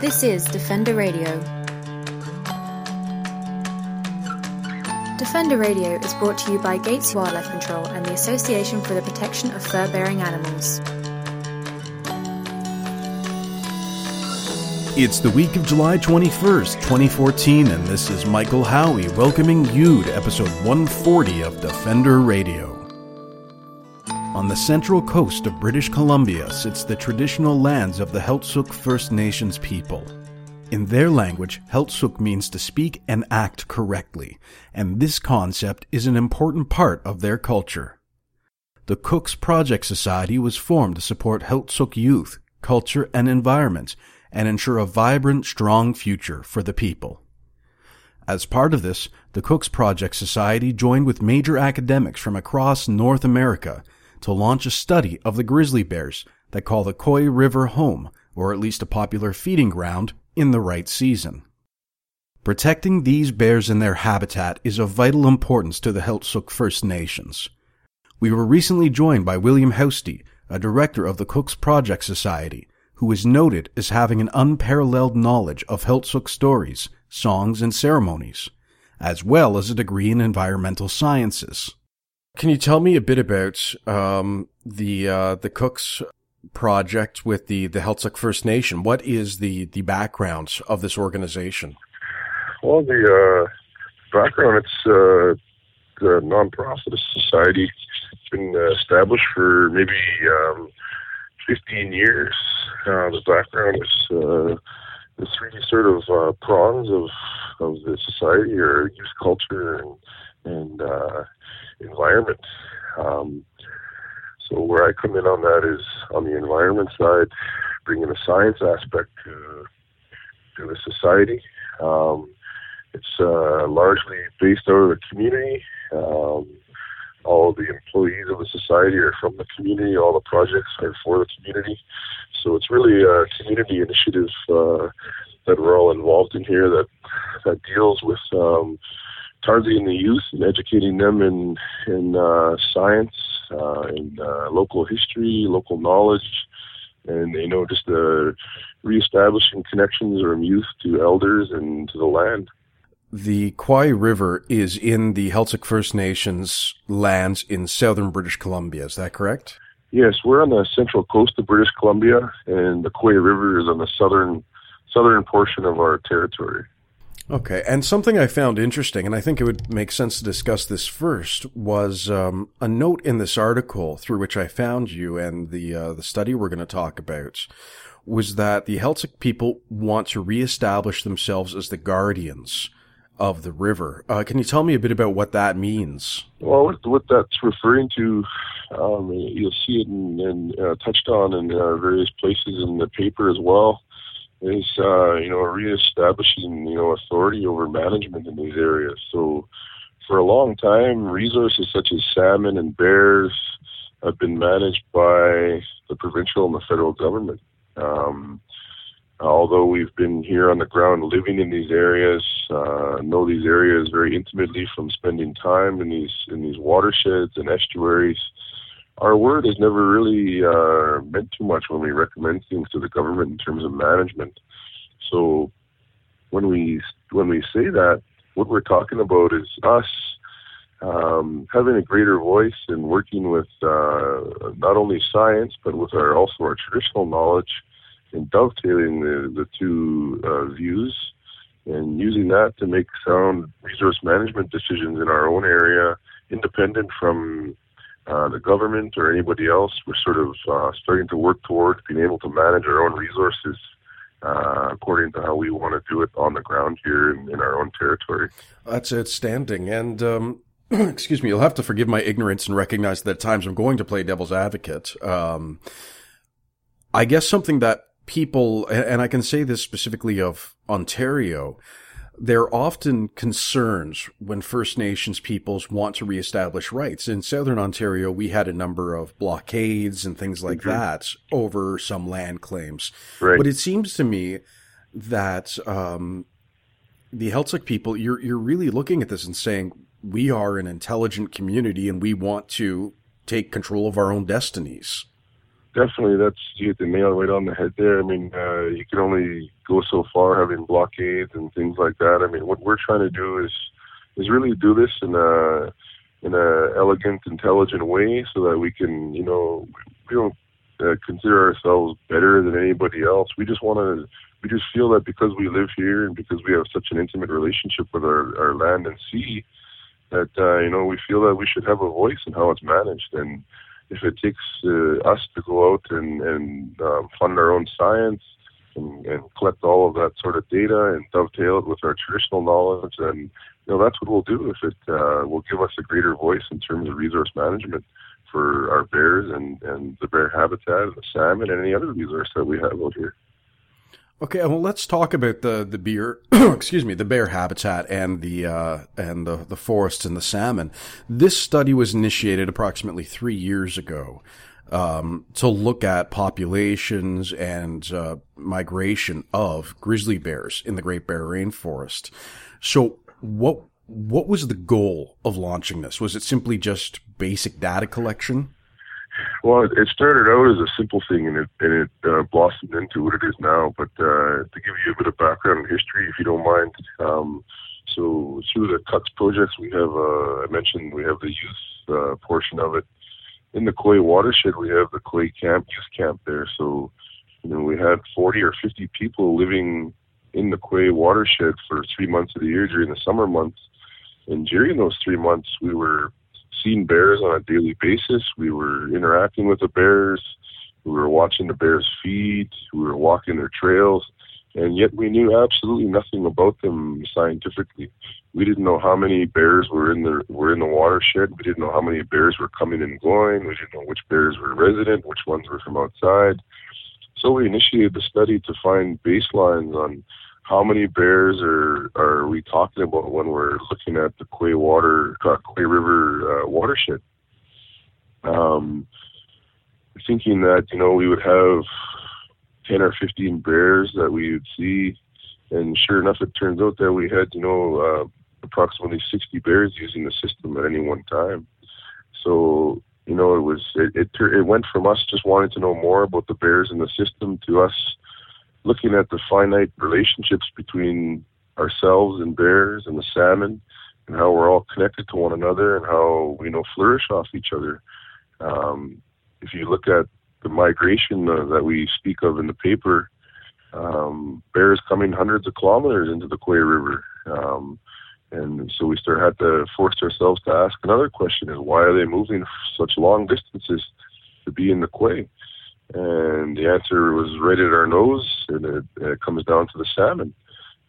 This is Defender Radio. Defender Radio is brought to you by Gates Wildlife Control and the Association for the Protection of Fur Bearing Animals. It's the week of July 21st, 2014, and this is Michael Howie welcoming you to episode 140 of Defender Radio. On the central coast of British Columbia sits the traditional lands of the Heiltsuk First Nations people. In their language, Heiltsuk means to speak and act correctly, and this concept is an important part of their culture. The QQS Project Society was formed to support Heiltsuk youth, culture, and environment, and ensure a vibrant, strong future for the people. As part of this, the QQS Project Society joined with major academics from across North America to launch a study of the grizzly bears that call the Koi River home, or at least a popular feeding ground, in the right season. Protecting these bears and their habitat is of vital importance to the Heiltsuk First Nations. We were recently joined by William Housty, a director of the QQS Project Society, who is noted as having an unparalleled knowledge of Heiltsuk stories, songs, and ceremonies, as well as a degree in environmental sciences. Can you tell me a bit about um, the uh, the QQS project with the the Heiltsuk First Nation? What is the the background of this organization? Well, the uh, background it's uh, the nonprofit society. It's been established for maybe um, 15 years. Uh, the background is uh, the three sort of uh, prongs of of the society are youth culture and and uh, environment. Um, so where I come in on that is on the environment side, bringing a science aspect to to the society. Um, it's uh, largely based out of the community. Um, all the employees of the society are from the community. All the projects are for the community. So it's really a community initiative uh, that we're all involved in here that that deals with um, targeting the youth and educating them in in uh, science, uh, in uh, local history, local knowledge, and you know just uh, reestablishing connections from youth to elders and to the land. The Koeye River is in the Heiltsuk First Nations lands in southern British Columbia. Is that correct? Yes, we're on the central coast of British Columbia, and the Koeye River is on the southern southern portion of our territory. Okay, and something I found interesting, and I think it would make sense to discuss this first, was um, a note in this article through which I found you and the uh, the study we're going to talk about was that the Heiltsuk people want to reestablish themselves as the guardians of the river. Uh, can you tell me a bit about what that means? Well, what, what that's referring to, um, you'll see it in uh, touched on in uh, various places in the paper as well is uh, you know reestablishing you know authority over management in these areas. So for a long time, resources such as salmon and bears have been managed by the provincial and the federal government. Um, although we've been here on the ground living in these areas, uh, know these areas very intimately from spending time in these in these watersheds and estuaries our word has never really uh, meant too much when we recommend things to the government in terms of management. So when we when we say that, what we're talking about is us um, having a greater voice and working with uh, not only science but with our also our traditional knowledge and dovetailing the, the two uh, views and using that to make sound resource management decisions in our own area, independent from uh, the government or anybody else. We're sort of uh, starting to work towards being able to manage our own resources uh, according to how we want to do it on the ground here in, in our own territory. That's outstanding. And um, excuse me, you'll have to forgive my ignorance and recognize that at times I'm going to play devil's advocate. Um, I guess something that people, and I can say this specifically of Ontario, there are often concerns when First Nations peoples want to reestablish rights. In Southern Ontario, we had a number of blockades and things like mm-hmm. that over some land claims. Right. But it seems to me that um, the Heiltsuk people, you're you're really looking at this and saying we are an intelligent community and we want to take control of our own destinies. Definitely, that's you hit the nail right on the head there. I mean, uh, you can only go so far having blockades and things like that. I mean, what we're trying to do is is really do this in a in a elegant, intelligent way, so that we can, you know, we don't uh, consider ourselves better than anybody else. We just want to. We just feel that because we live here and because we have such an intimate relationship with our, our land and sea, that uh, you know we feel that we should have a voice in how it's managed. And if it takes uh, us to go out and, and um, fund our own science and, and collect all of that sort of data and dovetail it with our traditional knowledge, then you know that's what we'll do. If it uh, will give us a greater voice in terms of resource management for our bears and, and the bear habitat, and the salmon, and any other resource that we have out here. Okay, well, let's talk about the the beer. excuse me, the bear habitat and the uh, and the the forests and the salmon. This study was initiated approximately three years ago um, to look at populations and uh, migration of grizzly bears in the Great Bear Rainforest. So, what what was the goal of launching this? Was it simply just basic data collection? Well, it started out as a simple thing, and it and it uh, blossomed into what it is now. But uh, to give you a bit of background and history, if you don't mind, um, so through the QQS projects, we have uh, I mentioned we have the youth uh, portion of it. In the Koeye watershed, we have the Koeye camp, youth camp there. So, you know, we had 40 or 50 people living in the Koeye watershed for three months of the year during the summer months. And during those three months, we were seen bears on a daily basis. We were interacting with the bears. We were watching the bears feed. We were walking their trails. And yet we knew absolutely nothing about them scientifically. We didn't know how many bears were in the were in the watershed. We didn't know how many bears were coming and going. We didn't know which bears were resident, which ones were from outside. So we initiated the study to find baselines on how many bears are are we talking about when we're looking at the Koeye Water uh, Koeye River uh, watershed? Um, thinking that you know we would have ten or fifteen bears that we would see, and sure enough, it turns out that we had you know uh, approximately sixty bears using the system at any one time. So you know it was it, it it went from us just wanting to know more about the bears in the system to us looking at the finite relationships between ourselves and bears and the salmon and how we're all connected to one another and how we you know flourish off each other. Um, if you look at the migration uh, that we speak of in the paper, um, bears coming hundreds of kilometers into the Koeye River. Um, and so we start had to force ourselves to ask another question: Is why are they moving such long distances to be in the Koeye? And the answer was right at our nose, and it, it comes down to the salmon.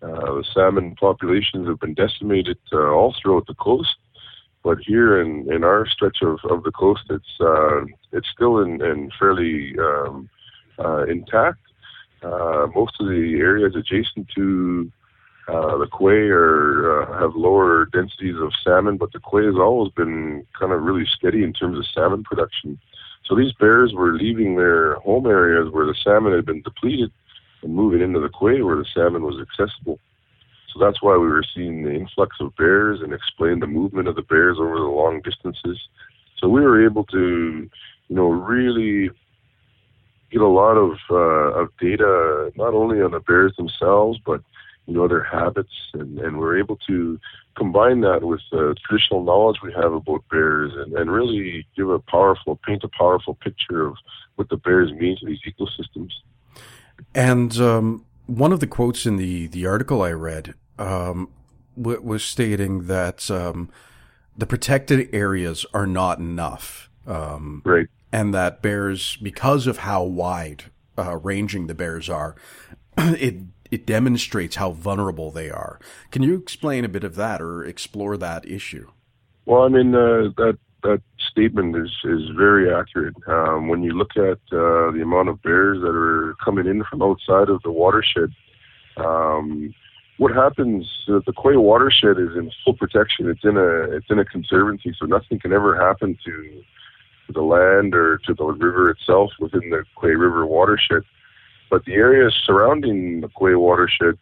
Uh, the salmon populations have been decimated uh, all throughout the coast, but here in, in our stretch of, of the coast, it's uh, it's still in, in fairly um, uh, intact. Uh, most of the areas adjacent to uh, the Koeye are uh, have lower densities of salmon, but the Koeye has always been kind of really steady in terms of salmon production. So these bears were leaving their home areas where the salmon had been depleted and moving into the Koeye where the salmon was accessible. So that's why we were seeing the influx of bears and explain the movement of the bears over the long distances. So we were able to, you know, really get a lot of uh, of data not only on the bears themselves, but you know their habits, and and we're able to combine that with the traditional knowledge we have about bears, and and really give a powerful, paint a powerful picture of what the bears mean to these ecosystems. And um, one of the quotes in the the article I read um, w- was stating that um, the protected areas are not enough, um, right? And that bears, because of how wide uh, ranging the bears are, it it demonstrates how vulnerable they are. Can you explain a bit of that or explore that issue? Well, I mean uh, that that statement is is very accurate. Um, when you look at uh, the amount of bears that are coming in from outside of the watershed, um, what happens? Uh, the Koeye watershed is in full protection. It's in a it's in a conservancy, so nothing can ever happen to, to the land or to the river itself within the Koeye River watershed. But the areas surrounding the Koeye watershed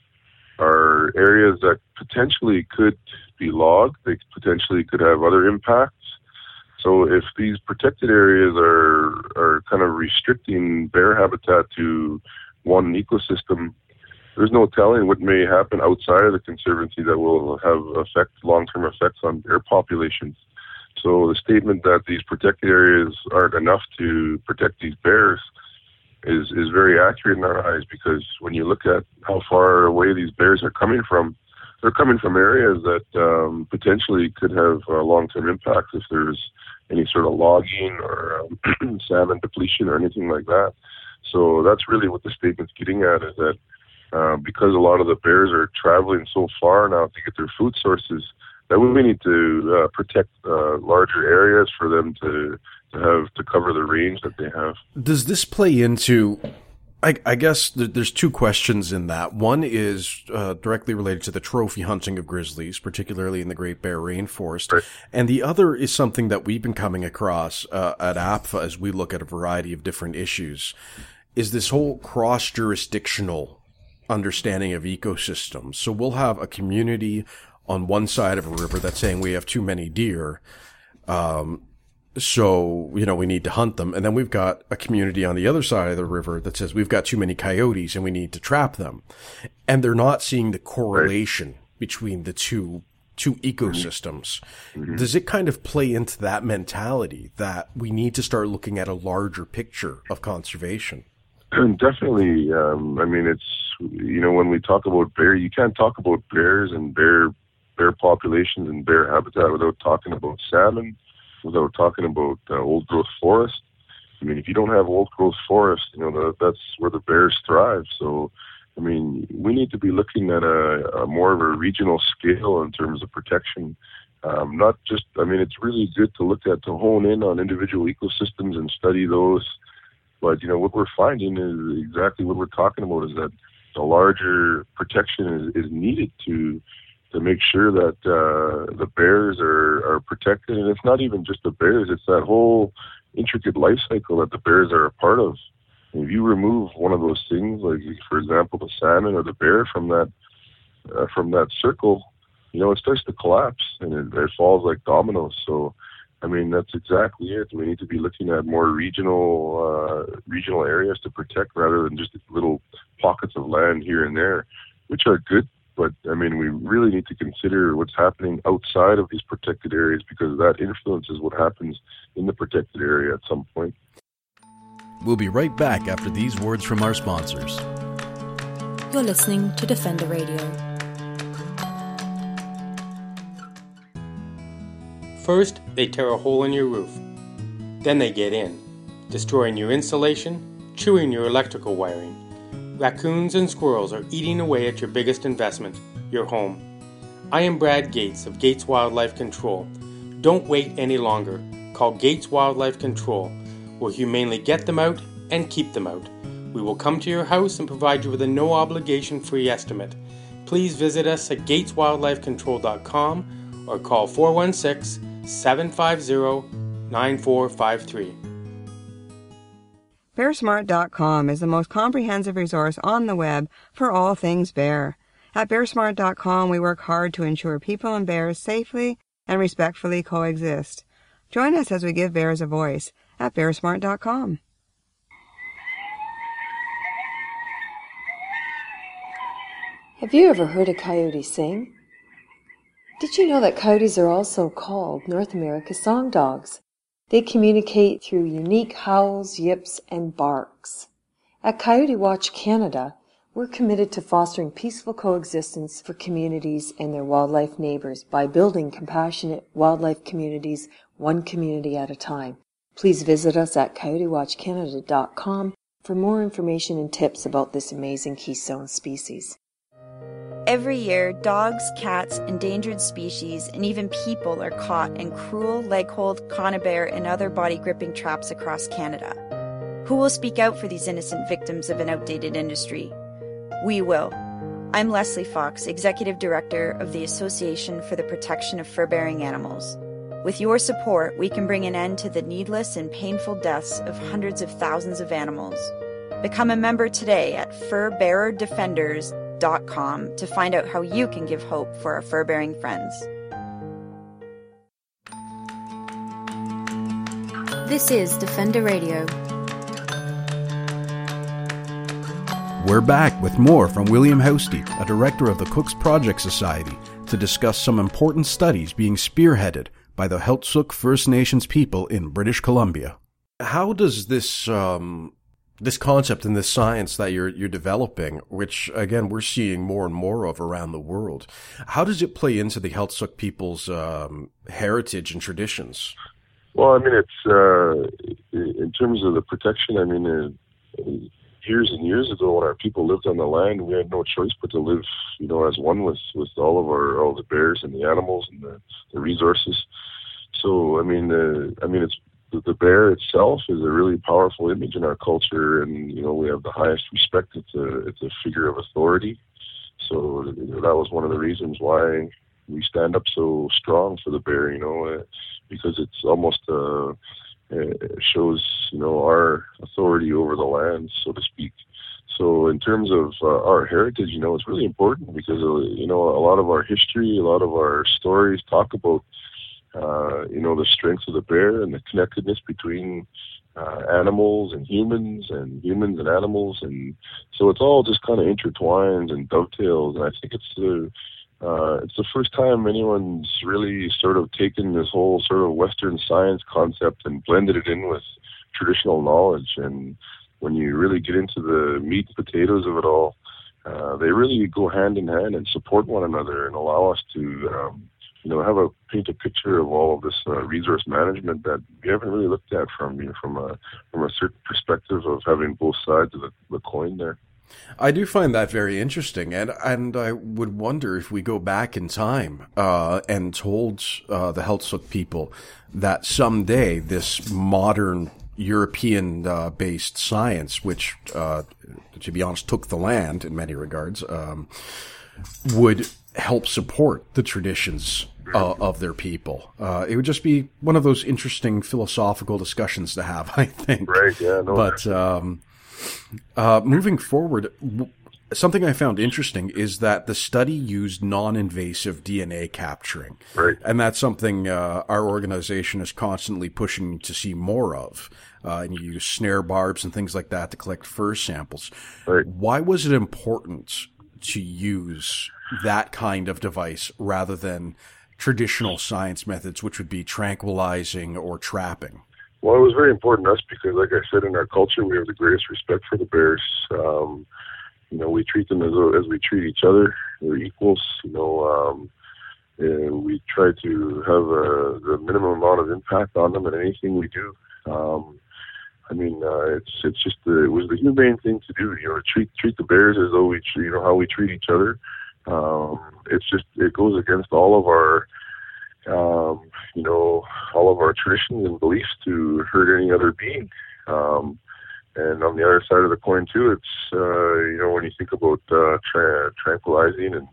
are areas that potentially could be logged. They potentially could have other impacts. so if these protected areas are are kind of restricting bear habitat to one ecosystem, there's no telling what may happen outside of the conservancy that will have effect long-term effects on bear populations. So the statement that these protected areas aren't enough to protect these bears is is very accurate in our eyes because when you look at how far away these bears are coming from, they're coming from areas that um, potentially could have uh, long-term impacts if there's any sort of logging or um, salmon depletion or anything like that. So that's really what the statement's getting at is that uh, because a lot of the bears are traveling so far now to get their food sources, that we need to uh, protect uh, larger areas for them to to have to cover the range that they have. Does this play into? I, I guess th- there's two questions in that. One is uh, directly related to the trophy hunting of grizzlies, particularly in the Great Bear Rainforest, right. and the other is something that we've been coming across uh, at APFA as we look at a variety of different issues. Is this whole cross jurisdictional understanding of ecosystems? So we'll have a community on one side of a river that's saying we have too many deer. Um, so, you know, we need to hunt them. And then we've got a community on the other side of the river that says we've got too many coyotes and we need to trap them. And they're not seeing the correlation right. between the two two ecosystems. Mm-hmm. Does it kind of play into that mentality that we need to start looking at a larger picture of conservation? Definitely. Um, I mean, it's, you know, when we talk about bear, you can't talk about bears and bear, bear populations and bear habitat without talking about salmon, without talking about uh, old growth forest. I mean, if you don't have old growth forest, you know, the, that's where the bears thrive. So, I mean, we need to be looking at a, a more of a regional scale in terms of protection. Um, not just, I mean, it's really good to look at to hone in on individual ecosystems and study those. But you know what we're finding is exactly what we're talking about is that a larger protection is, is needed to to make sure that uh, the bears are, are protected. And it's not even just the bears; it's that whole intricate life cycle that the bears are a part of. And if you remove one of those things, like for example the salmon or the bear from that uh, from that circle, you know it starts to collapse and it, it falls like dominoes. So. I mean that's exactly it. We need to be looking at more regional uh, regional areas to protect rather than just little pockets of land here and there, which are good but I mean, we really need to consider what's happening outside of these protected areas because that influences what happens in the protected area at some point. We'll be right back after these words from our sponsors. You're listening to Defender Radio. First, they tear a hole in your roof. Then they get in, destroying your insulation, chewing your electrical wiring Raccoons and squirrels are eating away at your biggest investment, your home. I am Brad Gates of Gates Wildlife Control. Don't wait any longer. Call Gates Wildlife Control. We'll humanely get them out and keep them out. We will come to your house and provide you with a no obligation free estimate. Please visit us at gateswildlifecontrol.com or call 416 750 9453. BearSmart.com is the most comprehensive resource on the web for all things bear. At BearSmart.com, we work hard to ensure people and bears safely and respectfully coexist. Join us as we give bears a voice at BearSmart.com. Have you ever heard a coyote sing? Did you know that coyotes are also called North America's song dogs? They communicate through unique howls, yips, and barks. At Coyote Watch Canada, we're committed to fostering peaceful coexistence for communities and their wildlife neighbors by building compassionate wildlife communities one community at a time. Please visit us at coyotewatchcanada.com for more information and tips about this amazing keystone species. Every year, dogs, cats, endangered species, and even people are caught in cruel leg hold, conibear, and other body gripping traps across Canada. Who will speak out for these innocent victims of an outdated industry? We will. I'm Lesley Fox, Executive Director of the Association for the Protection of Fur Bearing Animals. With your support, we can bring an end to the needless and painful deaths of hundreds of thousands of animals. Become a member today at furbearerdefenders.com furbearing.com to find out how you can give hope for our fur bearing friends. This is Defender Radio. We're back with more from William Housty, a director of the QQS Project Society, to discuss some important studies being spearheaded by the Heiltsuk First Nations people in British Columbia. How does this um, this concept and this science that you're you're developing, which again we're seeing more and more of around the world, how does it play into the Heiltsuk people's um, heritage and traditions? Well, I mean, it's uh, in terms of the protection. I mean, uh, years and years ago when our people lived on the land, we had no choice but to live, you know, as one with with all of our all the bears and the animals and the, the resources. So I mean, uh, I mean, it's the, bear itself is a really powerful image in our culture, and you know, we have the highest respect. It's a it's a figure of authority. So that was one of the reasons why we stand up so strong for the bear. You know, uh, because it's almost uh, it shows you know our authority over the land, so to speak. So in terms of uh, our heritage, you know, it's really important because uh, you know a lot of our history, a lot of our stories talk about uh, you know the strengths of the bear and the connectedness between uh, animals and humans and humans and animals and so it's all just kind of intertwines and dovetails and I think it's the uh, it's the first time anyone's really sort of taken this whole sort of Western science concept and blended it in with traditional knowledge. And when you really get into the meat and potatoes of it all, uh, they really go hand in hand and support one another and allow us to, um, you know, have a paint a picture of all of this uh, resource management that we haven't really looked at from you know, from a from a certain perspective of having both sides of the, the coin there. I do find that very interesting, and and I would wonder if we go back in time uh, and told uh, the Heiltsuk people that someday this modern European-based uh, science, which, uh, to be honest, took the land in many regards, um, would help support the traditions uh, of their people. Uh, it would just be one of those interesting philosophical discussions to have, I think. Right. Yeah. No, but um, uh, moving forward, something I found interesting is that the study used non-invasive DNA capturing, right. and that's something uh, our organization is constantly pushing to see more of. Uh, and you use snare barbs and things like that to collect fur samples. Right. Why was it important to use that kind of device rather than traditional science methods, which would be tranquilizing or trapping? Well, it was very important to us because, like I said, in our culture, we have the greatest respect for the bears. Um, you know, we treat them as as we treat each other. We're equals. You know, um, and we try to have a, the minimum amount of impact on them in anything we do. Um, I mean, uh, it's it's just the, it was the humane thing to do. You know, treat treat the bears as though we you know how we treat each other. Um, it's just it goes against all of our um, you know, all of our traditions and beliefs to hurt any other being. Um, and on the other side of the coin too, it's uh, you know when you think about uh, tra- tranquilizing and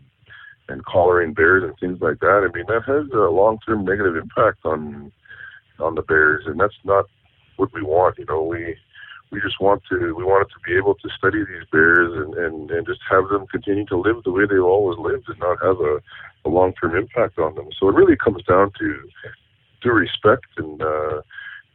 and collaring bears and things like that. I mean that has a long-term negative impact on on the bears, and that's not what we want. You know, we we just want to we wanted to be able to study these bears and, and, and just have them continue to live the way they've always lived and not have a, a long term impact on them. So it really comes down to to respect and uh,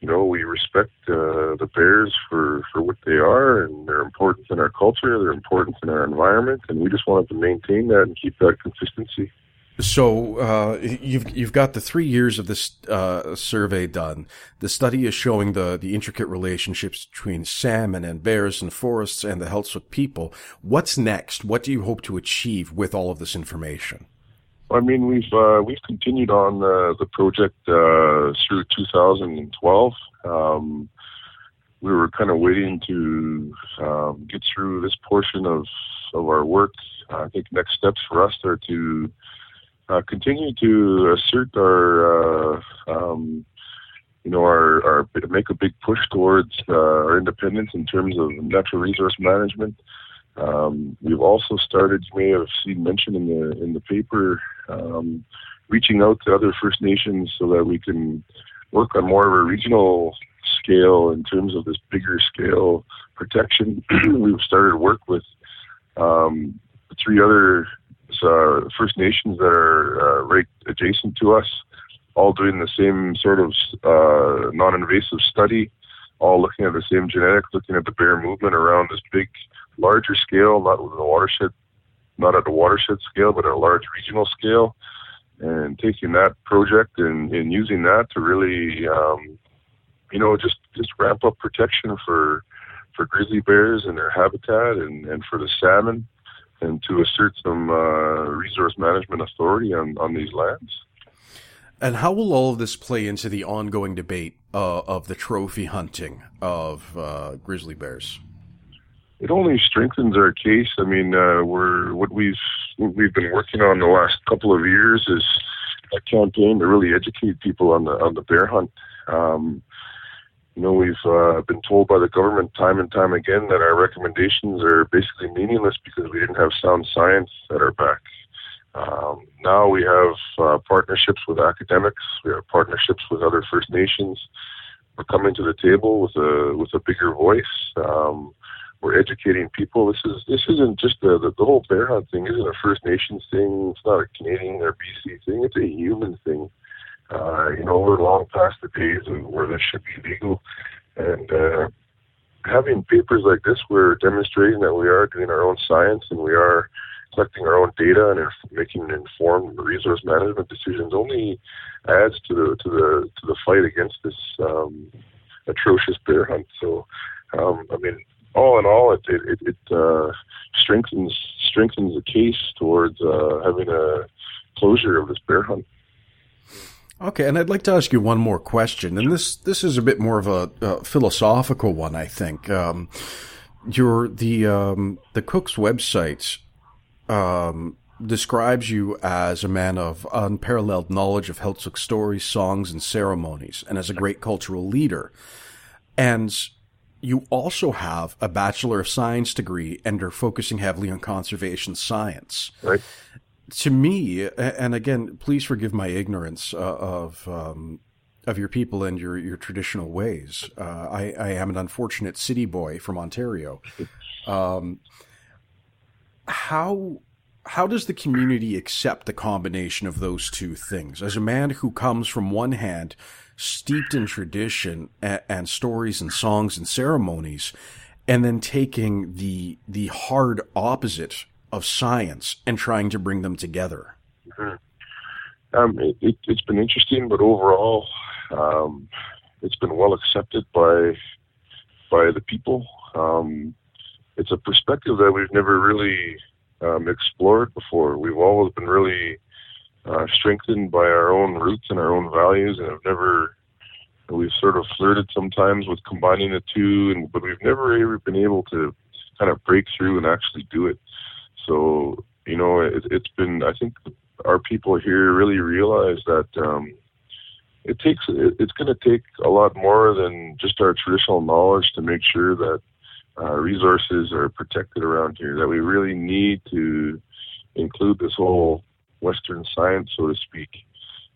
you know we respect uh, the bears for for what they are and their importance in our culture, their importance in our environment, and we just wanted to maintain that and keep that consistency. So uh, you've you've got the three years of this uh, survey done. The study is showing the the intricate relationships between salmon and bears and forests and the Heiltsuk people. What's next? What do you hope to achieve with all of this information? I mean, we've uh, we've continued on uh, the project uh, through 2012. Um, we were kind of waiting to um, get through this portion of of our work. I think next steps for us are to uh, continue to assert our, uh, um, you know, our, our make a big push towards uh, our independence in terms of natural resource management. Um, we've also started, you may have seen mentioned in the in the paper, um, reaching out to other First Nations so that we can work on more of a regional scale in terms of this bigger scale protection. we've started work with um, three other uh, First Nations that are uh, right adjacent to us all doing the same sort of uh, non-invasive study, all looking at the same genetics, looking at the bear movement around this big, larger scale, not with the watershed, not at the watershed scale, but at a large regional scale, and taking that project and, and using that to really, um, you know, just just ramp up protection for for grizzly bears and their habitat and, and for the salmon and to assert some uh, resource management authority on, on these lands. And how will all of this play into the ongoing debate uh, of the trophy hunting of uh, grizzly bears? It only strengthens our case. I mean, uh, we're what we've what we've been working on the last couple of years is a campaign to really educate people on the on the bear hunt. Um, you know, we've uh, been told by the government time and time again that our recommendations are basically meaningless because we didn't have sound science at our back. Um, now we have uh, partnerships with academics. We have partnerships with other First Nations. We're coming to the table with a with a bigger voice. Um, we're educating people. This is this isn't just the, the whole bear hunt thing. Isn't a First Nations thing. It's not a Canadian or BC thing. It's a human thing. Uh, you know, we're long past the days where this should be legal. And uh, having papers like this, we're demonstrating that we are doing our own science and we are collecting our own data and making informed resource management decisions only adds to the to the to the fight against this um, atrocious bear hunt. So, um, I mean, all in all, it it, it uh, strengthens strengthens the case towards uh, having a closure of this bear hunt. Okay, and I'd like to ask you one more question, and this this is a bit more of a, philosophical one, I think. Um, your the um, the QQS website um, describes you as a man of unparalleled knowledge of Heiltsuk stories, songs, and ceremonies, and as a great cultural leader. And you also have a Bachelor of Science degree and are focusing heavily on conservation science. Right to me, and again, please forgive my ignorance uh, of um, of your people and your your traditional ways. Uh, I, I, am an unfortunate city boy from Ontario. Um, how how does the community accept the combination of those two things? As a man who comes from one hand, steeped in tradition and, and stories and songs and ceremonies, and then taking the the hard opposite of science and trying to bring them together? Mm-hmm. Um, it, has it, been interesting, but overall, um, it's been well accepted by by the people. Um, it's a perspective that we've never really um, explored before. We've always been really uh, strengthened by our own roots and our own values, and have never. We've sort of flirted sometimes with combining the two, and but we've never ever been able to kind of break through and actually do it. So you know, it, it's been. I think our people here really realize that um, it takes. It, it's going to take a lot more than just our traditional knowledge to make sure that uh, resources are protected around here. That we really need to include this whole Western science, so to speak,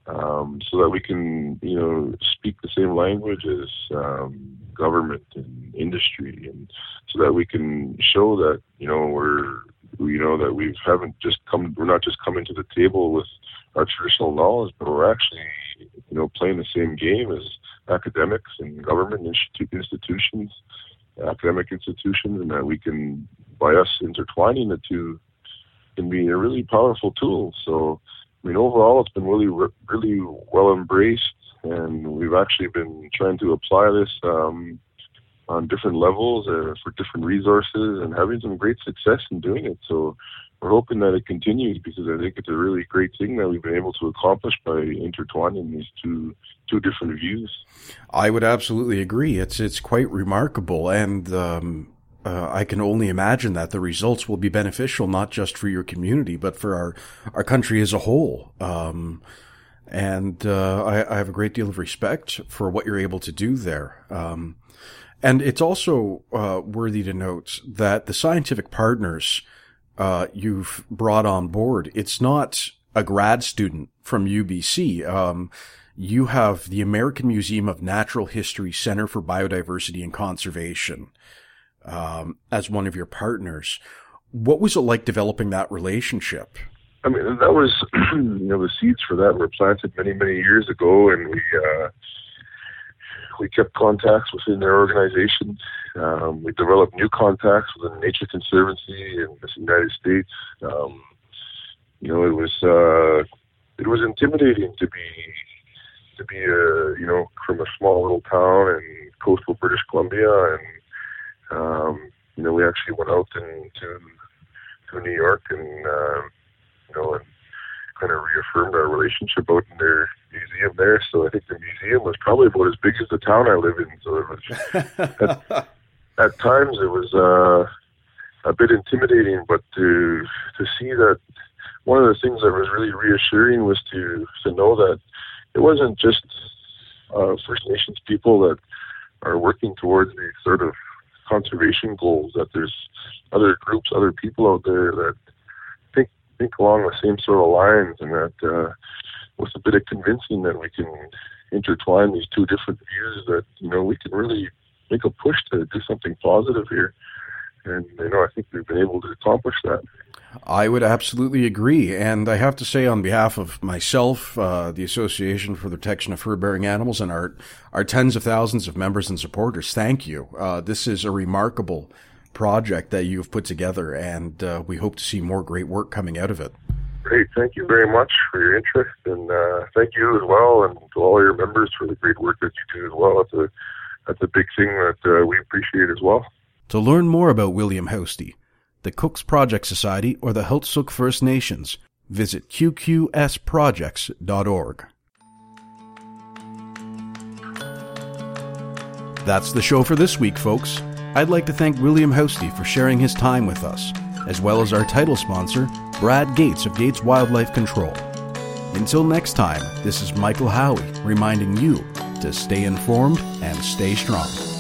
um, so that we can, you know, speak the same language as um, government and industry, and so that we can show that, you know, we're you know that we haven't just come we're not just coming to the table with our traditional knowledge but we're actually you know playing the same game as academics and government institutions academic institutions and that we can by us intertwining the two can be a really powerful tool. So i mean overall it's been really really well embraced and we've actually been trying to apply this um, on different levels uh, for different resources and having some great success in doing it. So we're hoping that it continues because I think it's a really great thing that we've been able to accomplish by intertwining these two two different views. I would absolutely agree. It's it's quite remarkable, and um, uh, I can only imagine that the results will be beneficial not just for your community but for our our country as a whole. Um, and uh, I, I, have a great deal of respect for what you're able to do there. Um, and it's also uh, worthy to note that the scientific partners uh, you've brought on board, it's not a grad student from UBC. Um, you have the American Museum of Natural History Center for Biodiversity and Conservation um, as one of your partners. What was it like developing that relationship? I mean, that was, you know, the seeds for that were planted many, many years ago, and we uh, we kept contacts within their organization. Um, we developed new contacts within Nature Conservancy in the United States. Um, you know, it was uh, it was intimidating to be to be a you know from a small little town in coastal British Columbia, and um, you know we actually went out and to to New York and uh, you know and kind of reaffirmed our relationship out in their museum there. So I think the museum was probably about as big as the town I live in. So it was at, at times it was uh, a bit intimidating, but to to see that one of the things that was really reassuring was to to know that it wasn't just uh, First Nations people that are working towards these sort of conservation goals. That there's other groups, other people out there that think think along the same sort of lines, and that uh, with a bit of convincing that we can intertwine these two different views, that you know we can really make a push to do something positive here. And you know, I think we've been able to accomplish that. I would absolutely agree. And I have to say, on behalf of myself, uh, the Association for the Protection of Fur Bearing Animals, and our, our tens of thousands of members and supporters, thank you. Uh, this is a remarkable project that you've put together, and uh, we hope to see more great work coming out of it. Great. Thank you very much for your interest, and uh, thank you as well, and to all your members for the great work that you do as well. That's a, that's a big thing that uh, we appreciate as well. To learn more about William Housty, the QQS Project Society, or the Heiltsuk First Nations, visit qqsprojects.org. That's the show for this week, folks. I'd like to thank William Housty for sharing his time with us, as well as our title sponsor, Brad Gates of Gates Wildlife Control. Until next time, this is Michael Howie reminding you to stay informed and stay strong.